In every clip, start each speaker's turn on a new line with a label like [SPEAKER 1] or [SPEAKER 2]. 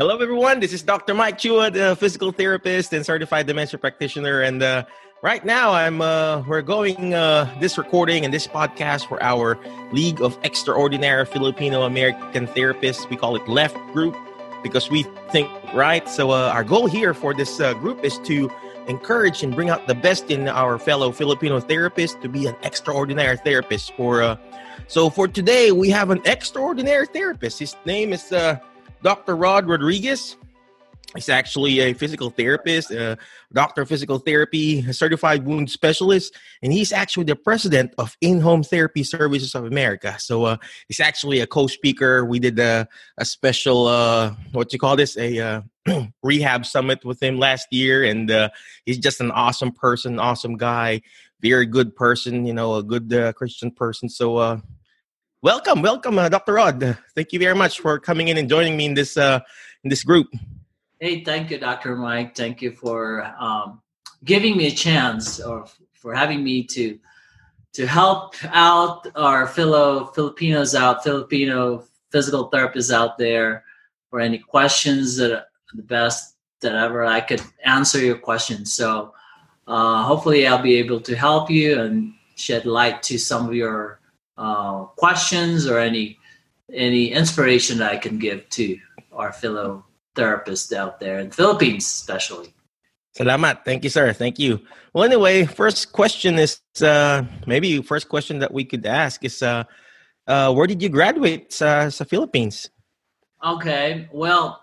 [SPEAKER 1] Hello, everyone. This is Dr. Mike Chua, the physical therapist and certified dementia practitioner. And uh, right now, I'm uh, we're going uh, this recording and this podcast for our League of Extraordinary Filipino American Therapists. We call it Left Group because we think right. So uh, our goal here for this uh, group is to encourage and bring out the best in our fellow Filipino therapists to be an extraordinary therapist. For uh, so for today, we have an extraordinary therapist. His name is. Dr. Rod Rodriguez. He's actually a physical therapist, a doctor of physical therapy, a certified wound specialist, and he's actually the president of In-Home Therapy Services of America. So uh, he's actually a co-speaker. We did a, a special, uh, what you call this, a uh, rehab summit with him last year, and uh, he's just an awesome person, awesome guy, very good person, you know, a good uh, Christian person. So uh, welcome, welcome, uh, Dr. Rod. Thank you very much for coming in and joining me in this uh, in this group.
[SPEAKER 2] Hey, thank you, Dr. Mike. Thank you for um, giving me a chance or for having me to to help out our fellow Filipinos out, Filipino physical therapists out there for any questions that are the best that ever I could answer your questions. So uh, hopefully I'll be able to help you and shed light to some of your uh, questions or any any inspiration that I can give to our fellow therapists out there in the Philippines, especially.
[SPEAKER 1] Salamat. Thank you, sir. Thank you. Well, anyway, first question is uh, maybe first question that we could ask is uh, uh, where did you graduate sa, sa Philippines?
[SPEAKER 2] Okay. Well,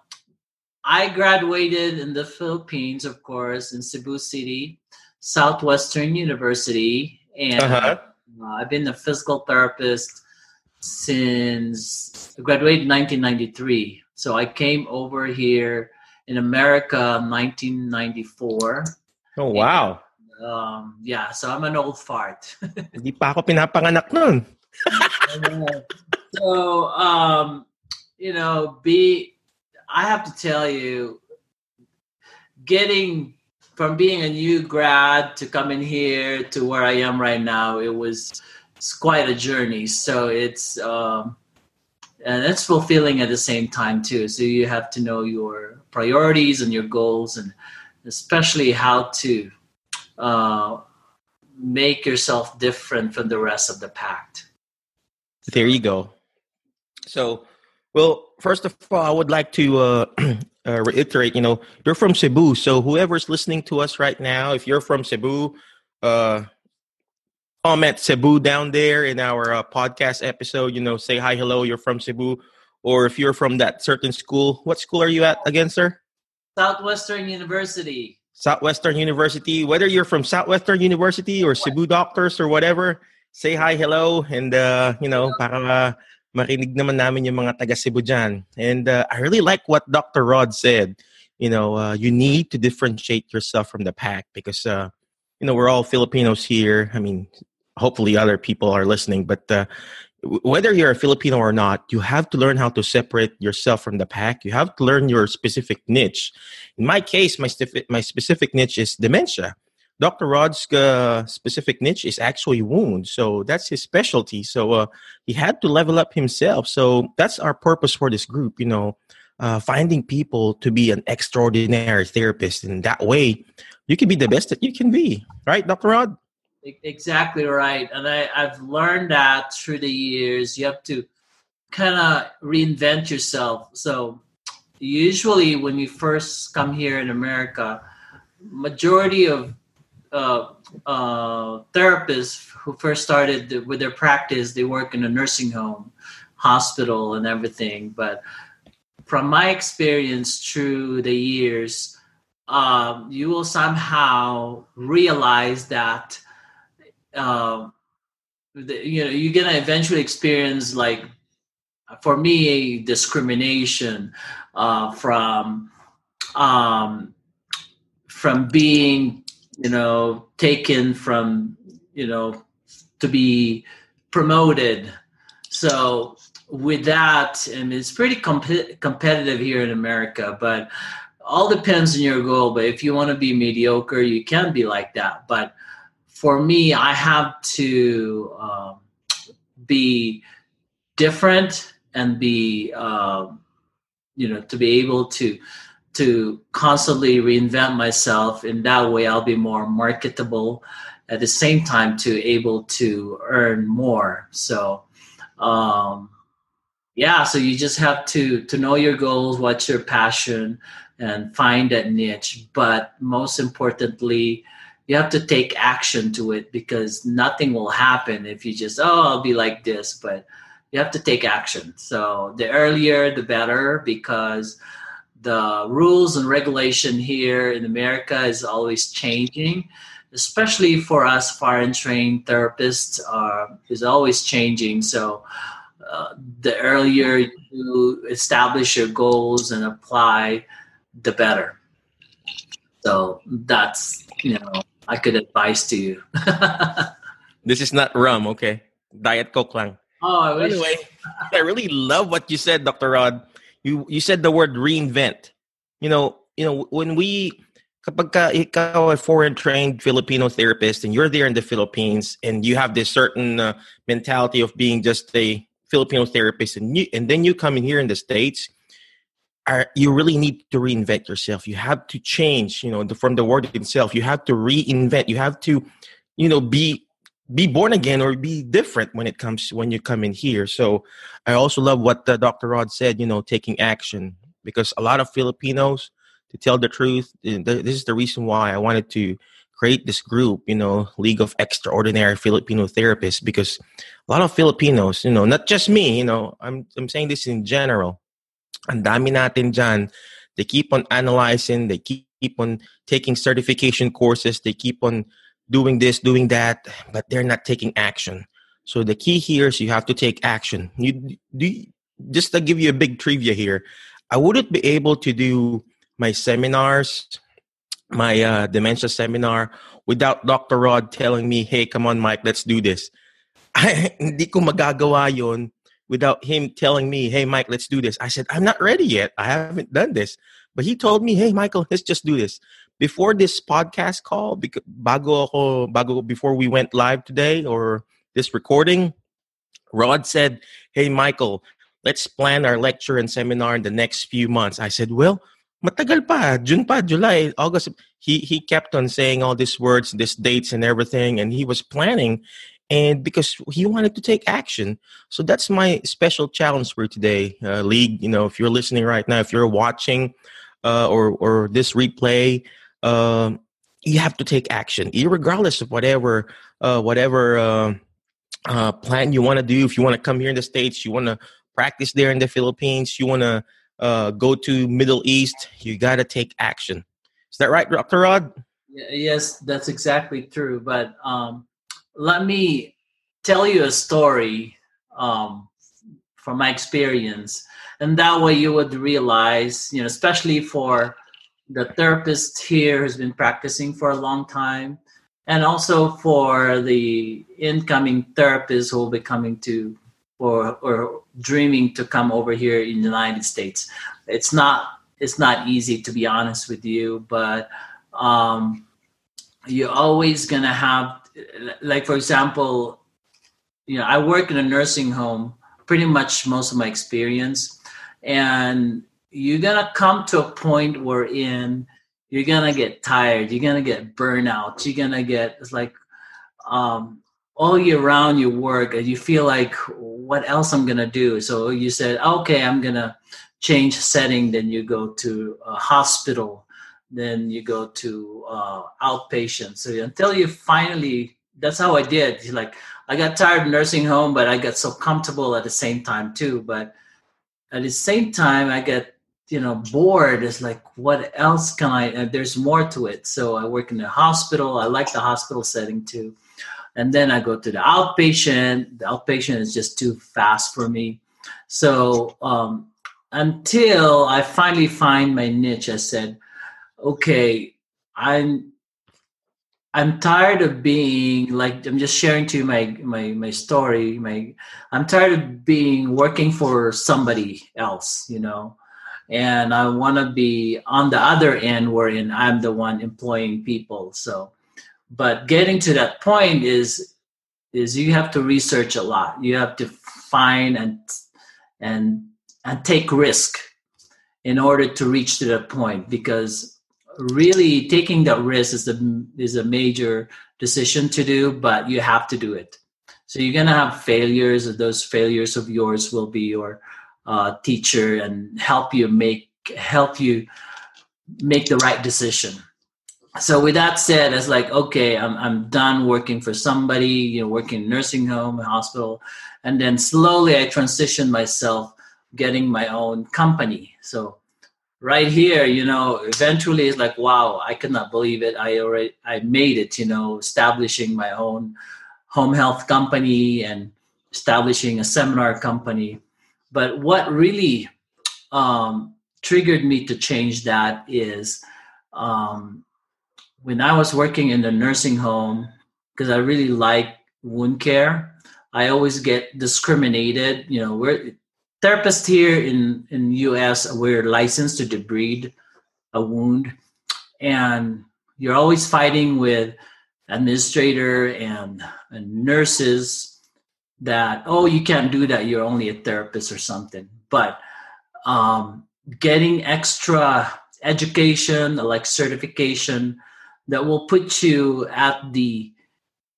[SPEAKER 2] I graduated in the Philippines, of course, in Cebu City, Southwestern University, and uh-huh. Uh, I've been a physical therapist since I graduated in 1993. So I came over here in America 1994.
[SPEAKER 1] Oh, wow.
[SPEAKER 2] And, um, yeah, so I'm an old fart.
[SPEAKER 1] Hindi pa ako pinapanganak nun.
[SPEAKER 2] so, um, you know, be I have to tell you, getting from being a new grad to coming here to where I am right now, it was it's quite a journey. So it's um, and it's fulfilling at the same time too. So you have to know your priorities and your goals, and especially how to uh, make yourself different from the rest of the pack.
[SPEAKER 1] There you go. So, well, first of all, I would like to uh, uh, reiterate, you know, you're from Cebu. So whoever's listening to us right now, if you're from Cebu, uh, comment Cebu down there in our uh, podcast episode. You know, say hi, hello. You're from Cebu, or if you're from that certain school, what school are you at again, sir?
[SPEAKER 2] Southwestern University.
[SPEAKER 1] Southwestern University. Whether you're from Southwestern University or Cebu Doctors or whatever, say hi, hello, and uh, you know, para marinig naman namin yung mga taga Cebu dyan. And uh, I really like what Dr. Rod said. You know, uh, you need to differentiate yourself from the pack because, uh, you know, we're all Filipinos here. I mean, hopefully other people are listening, but uh, whether you're a Filipino or not, you have to learn how to separate yourself from the pack. You have to learn your specific niche. In my case, my, my specific niche is dementia. Dr. Rod's uh, specific niche is actually wounds. So that's his specialty. So uh, he had to level up himself. So that's our purpose for this group, you know, uh, finding people to be an extraordinary therapist. And that way you can be the best that you can be. Right, Dr. Rod?
[SPEAKER 2] Exactly right. And I, I've learned that through the years. You have to kind of reinvent yourself. So usually when you first come here in America, majority of uh, uh, therapists who first started with their practice, they work in a nursing home, hospital, and everything. But from my experience through the years, um, you will somehow realize that um, the, you know you're gonna eventually experience like for me discrimination uh, from um, from being you know, taken from, you know, to be promoted. So with that, I mean, it's pretty comp- competitive here in America, but all depends on your goal. But if you want to be mediocre, you can be like that. But for me, I have to um, be different and be uh, you know to be able to to constantly reinvent myself. In that way i'll be more marketable at the same time to able to earn more. So um yeah so you just have to to know your goals what's your passion and find that niche. But most importantly you have to take action to it because nothing will happen if you just oh i'll be like this but you have to take action. So the earlier the better because the rules and regulation here in america is always changing especially for us foreign trained therapists uh, is always changing so uh, the earlier you establish your goals and apply the better so that's you know I could advise to you.
[SPEAKER 1] this is not rum, okay? Diet Coke lang.
[SPEAKER 2] Oh, I wish.
[SPEAKER 1] Anyway, I really love what you said, Dr. Rod. You you said the word reinvent. You know, you know when we kapag ka ikaw a foreign trained Filipino therapist and you're there in the Philippines and you have this certain uh, mentality of being just a Filipino therapist and you and then you come in here in the states are you really need to reinvent yourself. You have to change you know the, from the word itself. You have to reinvent. You have to you know be be born again or be different when it comes when you come in here so i also love what uh, dr rod said you know taking action because a lot of filipinos to tell the truth this is the reason why i wanted to create this group you know league of extraordinary filipino therapists because a lot of filipinos you know not just me you know i'm i'm saying this in general And dami natin dyan. They keep on analyzing. They keep on taking certification courses. They keep on doing this, doing that, but they're not taking action. So the key here is you have to take action. You do just to give you a big trivia here. I wouldn't be able to do my seminars, my uh, dementia seminar, without Dr. Rod telling me, "Hey, come on, Mike, let's do this." I, hindi ko magagawa yon without him telling me, hey, Mike, let's do this. I said, I'm not ready yet. I haven't done this. But he told me, hey, Michael, let's just do this. Before this podcast call, bago ako, bago, before we went live today or this recording, Rod said, hey, Michael, let's plan our lecture and seminar in the next few months. I said, well, matagal pa, June pa, July, August. He, he kept on saying all these words, these dates and everything, and he was planning and because he wanted to take action. So that's my special challenge for today, uh, league. You know, if you're listening right now, if you're watching uh, or or this replay, uh, you have to take action, regardless of whatever uh, whatever uh, uh, plan you want to do. If you want to come here in the states, you want to practice there in the Philippines, you want to go to Middle East, you got to take action. Is that right, Dr. Rod?
[SPEAKER 2] Yes, that's exactly true. But um, let me tell you a story um, from my experience and that way you would realize you know especially for the therapist here who's been practicing for a long time and also for the incoming therapists who will be coming to or or dreaming to come over here in the united states. It's not it's not easy to be honest with you but um, you're always gonna have like for example, you know, I work in a nursing home pretty much most of my experience, and you're gonna come to a point where in you're gonna get tired, you're gonna get burnout, you're gonna get it's like um, all year round you work and you feel like what else I'm gonna do. So you said, okay, I'm gonna change setting. Then you go to a hospital then you go to uh, outpatient. So until you finally, that's how I did. Like I got tired of nursing home, but I got so comfortable at the same time too. But at the same time, I get you know bored. is like what else can I? Uh, there's more to it. So I work in the hospital. I like the hospital setting too. And then I go to the outpatient. The outpatient is just too fast for me. So um, until I finally find my niche, I said, okay, I'm I'm tired of being like I'm just sharing to you my my my story. My I'm tired of being working for somebody else, you know, and I want to be on the other end wherein I'm the one employing people. So, but getting to that point is is you have to research a lot. You have to find and and and take risk in order to reach to that point because really taking that risk is a is a major decision to do but you have to do it so you're gonna have failures and those failures of yours will be your uh, teacher and help you make help you make the right decision. So with that said it's like okay i'm, I'm done working for somebody you know working nursing home hospital and then slowly i transitioned myself getting my own company. So right here you know eventually it's like wow i cannot believe it. I already i made it you know establishing my own home health company and establishing a seminar company but what really um, triggered me to change that is um, when I was working in the nursing home, because I really like wound care, I always get discriminated. You know, we're therapists here in in US. We're licensed to debride a wound, and you're always fighting with administrator and, and nurses that oh you can't do that you're only a therapist or something. But um, getting extra education like certification that will put you at the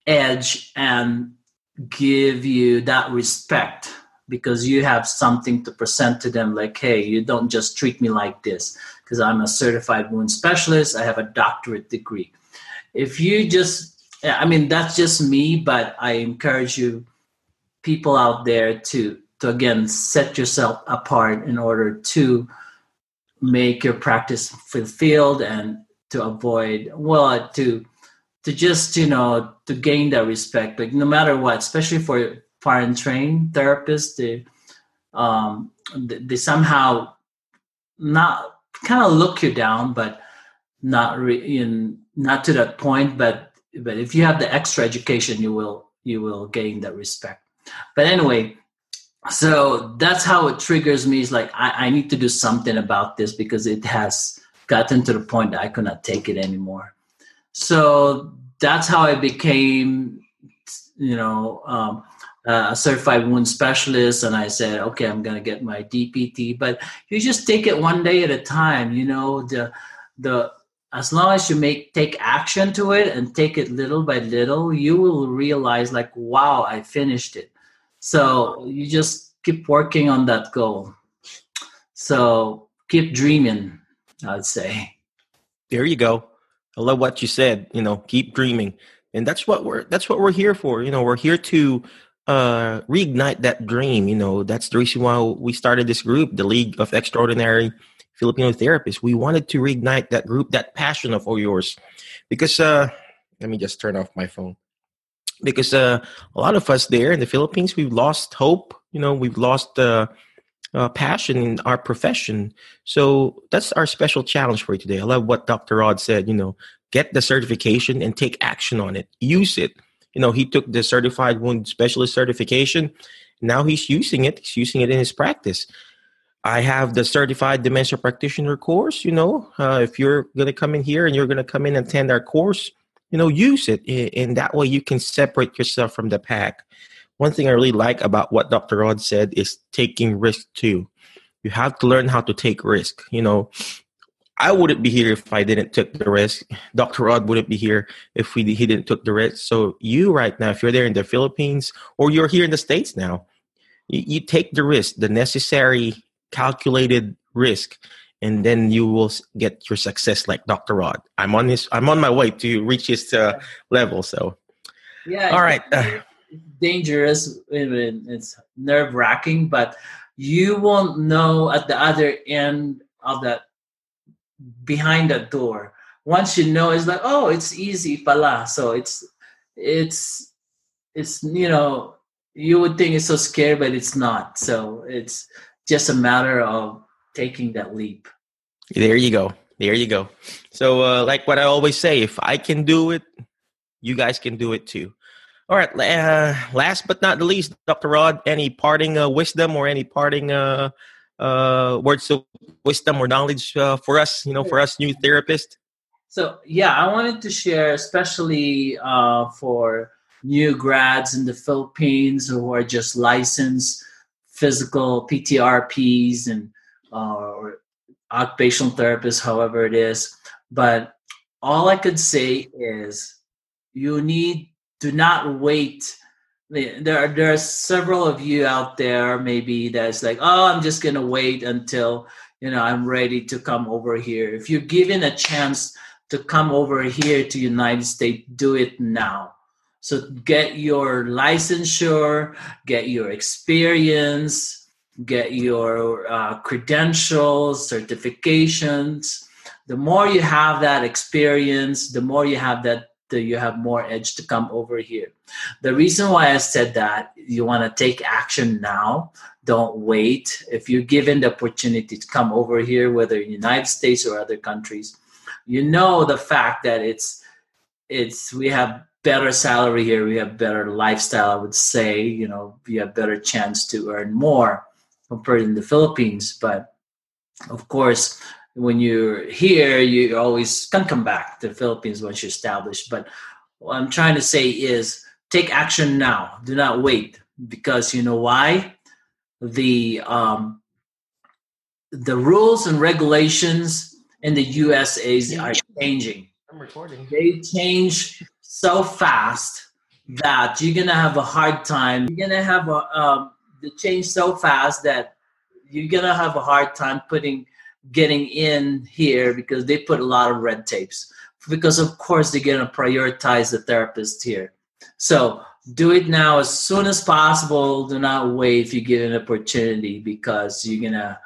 [SPEAKER 2] edge and give you that respect because you have something to present to them like hey you don't just treat me like this because i'm a certified wound specialist i have a doctorate degree. If you just i mean that's just me but i encourage you people out there to to again set yourself apart in order to make your practice fulfilled and to avoid well to to just you know to gain that respect. But no matter what especially for foreign trained therapists they um they somehow not kind of look you down but not re- in not to that point but but if you have the extra education you will you will gain that respect but anyway so that's how it triggers me. Is like I, I need to do something about this because it has gotten to the point that i could not take it anymore. So that's how i became you know um, a certified wound specialist. And i said okay i'm going to get my dpt but you just take it one day at a time you know the the as long as you make take action to it and take it little by little you will realize like wow i finished it so you just keep working on that goal. So keep dreaming i'd say.
[SPEAKER 1] There you go. I love what you said you know keep dreaming. And that's what we're that's what we're here for you know we're here to uh reignite that dream you know. That's the reason why we started this group the league of extraordinary Filipino therapists. We wanted to reignite that group, that passion of all yours, because uh, let me just turn off my phone. Because uh, a lot of us there in the Philippines, we've lost hope. You know, we've lost uh, uh, passion in our profession. So that's our special challenge for you today. I love what Dr. Rod said. You know, get the certification and take action on it. Use it. You know, he took the certified wound specialist certification. Now he's using it. He's using it in his practice. I have the certified dementia practitioner course. You know, uh, if you're going to come in here and you're going to come in and attend our course, you know, use it. And that way you can separate yourself from the pack. One thing I really like about what Dr. Rod said is taking risk too. You have to learn how to take risk. You know, I wouldn't be here if I didn't take the risk. Dr. Rod wouldn't be here if we he didn't took the risk. So you right now, if you're there in the Philippines or you're here in the States now, you, you take the risk, the necessary calculated risk and then you will get your success like dr rod i'm on this i'm on my way to reach his uh, level so.
[SPEAKER 2] Yeah
[SPEAKER 1] all right.
[SPEAKER 2] it's dangerous it's nerve wracking but you won't know at the other end of that behind that door. Once you know it's like oh it's easy pala. So it's it's it's you know you would think it's so scary but it's not. So it's just a matter of taking that leap.
[SPEAKER 1] There you go. There you go. So, uh, like what I always say, if I can do it, you guys can do it too. All right. Uh, last but not the least, Dr. Rod, any parting uh, wisdom or any parting uh, uh, words of wisdom or knowledge uh, for us, you know, for us new therapists?
[SPEAKER 2] So, yeah, I wanted to share, especially uh, for new grads in the Philippines who are just licensed physical PTRPs and uh, or occupational therapist, however it is. But all I could say is you need to not wait. There are there are several of you out there maybe that's like, oh, I'm just gonna wait until you know I'm ready to come over here. If you're given a chance to come over here to United States, do it now. So get your licensure, get your experience, get your uh, credentials, certifications. The more you have that experience, the more you have that, you have more edge to come over here. The reason why I said that, you want to take action now. Don't wait. If you're given the opportunity to come over here, whether in United States or other countries, you know the fact that it's it's we have better salary here we have better lifestyle i would say you know we have better chance to earn more compared in the philippines but of course when you're here you always can come back to the philippines once you're established but what i'm trying to say is take action now do not wait because you know why the um, the rules and regulations in the USA are changing.
[SPEAKER 1] I'm recording.
[SPEAKER 2] They change so fast that you're gonna have a hard time. You're gonna have a um, the change so fast that you're gonna have a hard time putting getting in here because they put a lot of red tapes. Because of course they're gonna prioritize the therapist here. So do it now as soon as possible. Do not wait if you get an opportunity because you're gonna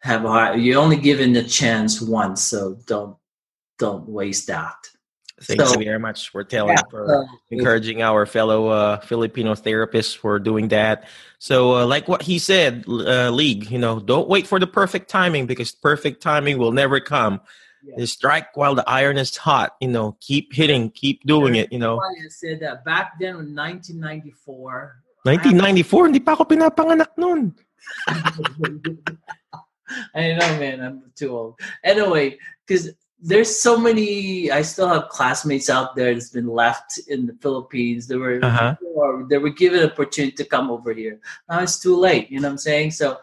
[SPEAKER 2] have a hard, you're only given the chance once, so don't don't waste that.
[SPEAKER 1] Thanks so, very much for telling yeah, for uh, encouraging our fellow uh, Filipino therapists for doing that. So, uh, like what he said, uh, League, you know, don't wait for the perfect timing because perfect timing will never come. Yeah. Strike while the iron is hot. You know, keep hitting, keep doing it. You know.
[SPEAKER 2] I said that back then in 1994.
[SPEAKER 1] 1994, hindi pa ako pinapanganak noon.
[SPEAKER 2] I know, man. I'm too old. Anyway, because there's so many. I still have classmates out there that's been left in the Philippines. They were uh-huh. they were given an opportunity to come over here. Now it's too late. You know what I'm saying? So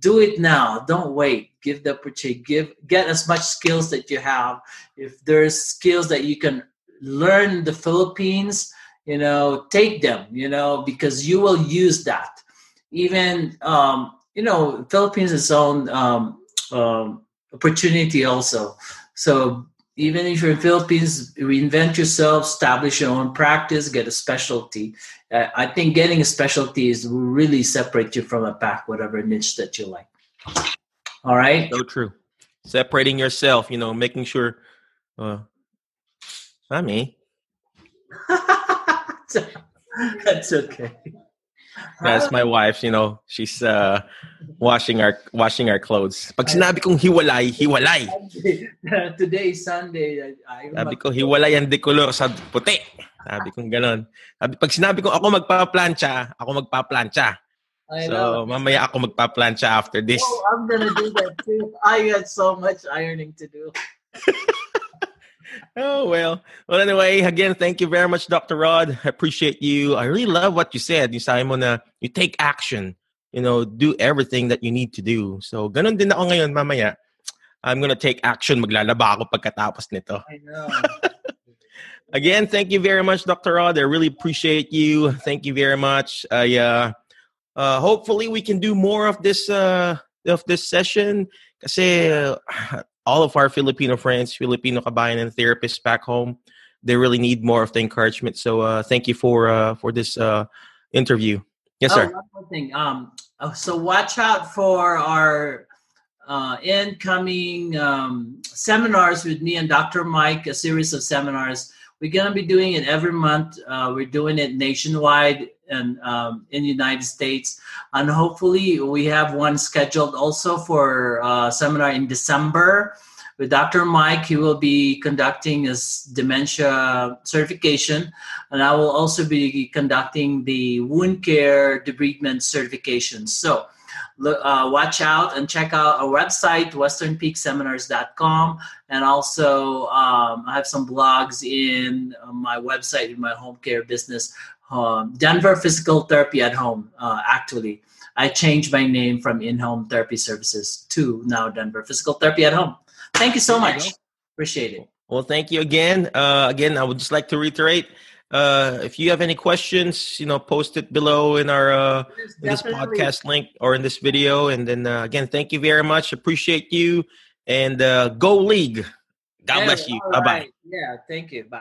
[SPEAKER 2] do it now. Don't wait. Give the opportunity. Give get as much skills that you have. If there's skills that you can learn in the Philippines, you know, take them. You know, because you will use that. Even um, you know, Philippines is its own um, um, opportunity also. So even if you're in Philippines, reinvent yourself, establish your own practice, get a specialty. Uh, I think getting a specialty is will really separate you from a pack, whatever niche that you like. All right.
[SPEAKER 1] So true. Separating yourself, you know, making sure. Uh, not me.
[SPEAKER 2] That's okay.
[SPEAKER 1] That's my wife, you know, she's uh, washing our washing our clothes. Pag sinabi kong hiwalay, hiwalay.
[SPEAKER 2] Today is Sunday.
[SPEAKER 1] I, sabi ko, hiwalay ang decolor sa puti. Sabi kong ganon. Sabi, pag sinabi kong ako magpa-plancha, ako magpa-plancha. so, mamaya ako magpa-plancha after this.
[SPEAKER 2] Oh, I'm gonna do that too. I got so much ironing to do.
[SPEAKER 1] oh well. Well anyway, again, thank you very much, Dr. Rod. I appreciate you. I really love what you said. You sabi mo na you take action. You know, do everything that you need to do. So, ganun din ako ngayon mamaya. I'm gonna take action. Maglalaba ako pagkatapos nito.
[SPEAKER 2] I know.
[SPEAKER 1] Again, thank you very much, Dr. Rod. I really appreciate you. Thank you very much. I Uh. Uh, hopefully, we can do more of this uh, of this session. Kasi uh, all of our Filipino friends, Filipino kabayan and therapists back home, they really need more of the encouragement. So uh, thank you for uh, for this uh, interview. Yes, sir.
[SPEAKER 2] Oh, one more thing. Um, oh, so watch out for our uh, incoming um, seminars with me and Dr. Mike, a series of seminars. We're going to be doing it every month. Uh, we're doing it nationwide and um, in the United States, and hopefully we have one scheduled also for uh, seminar in December with Dr. Mike. He will be conducting his dementia certification, and I will also be conducting the wound care debridement certification. So look, uh, watch out and check out our website, westernpeakseminars.com. And also, um, I have some blogs in uh, my website in my home care business, um, Denver Physical Therapy at Home, uh, actually. I changed my name from In Home Therapy Services to now Denver Physical Therapy at Home. Thank you so much. Appreciate it.
[SPEAKER 1] Well, thank you again. Uh, again, I would just like to reiterate uh, if you have any questions, you know, post it below in our uh, in this podcast link or in this video. And then uh, again, thank you very much. Appreciate you and uh, go league. God yeah, bless you. Bye bye.
[SPEAKER 2] Yeah, thank you. Bye.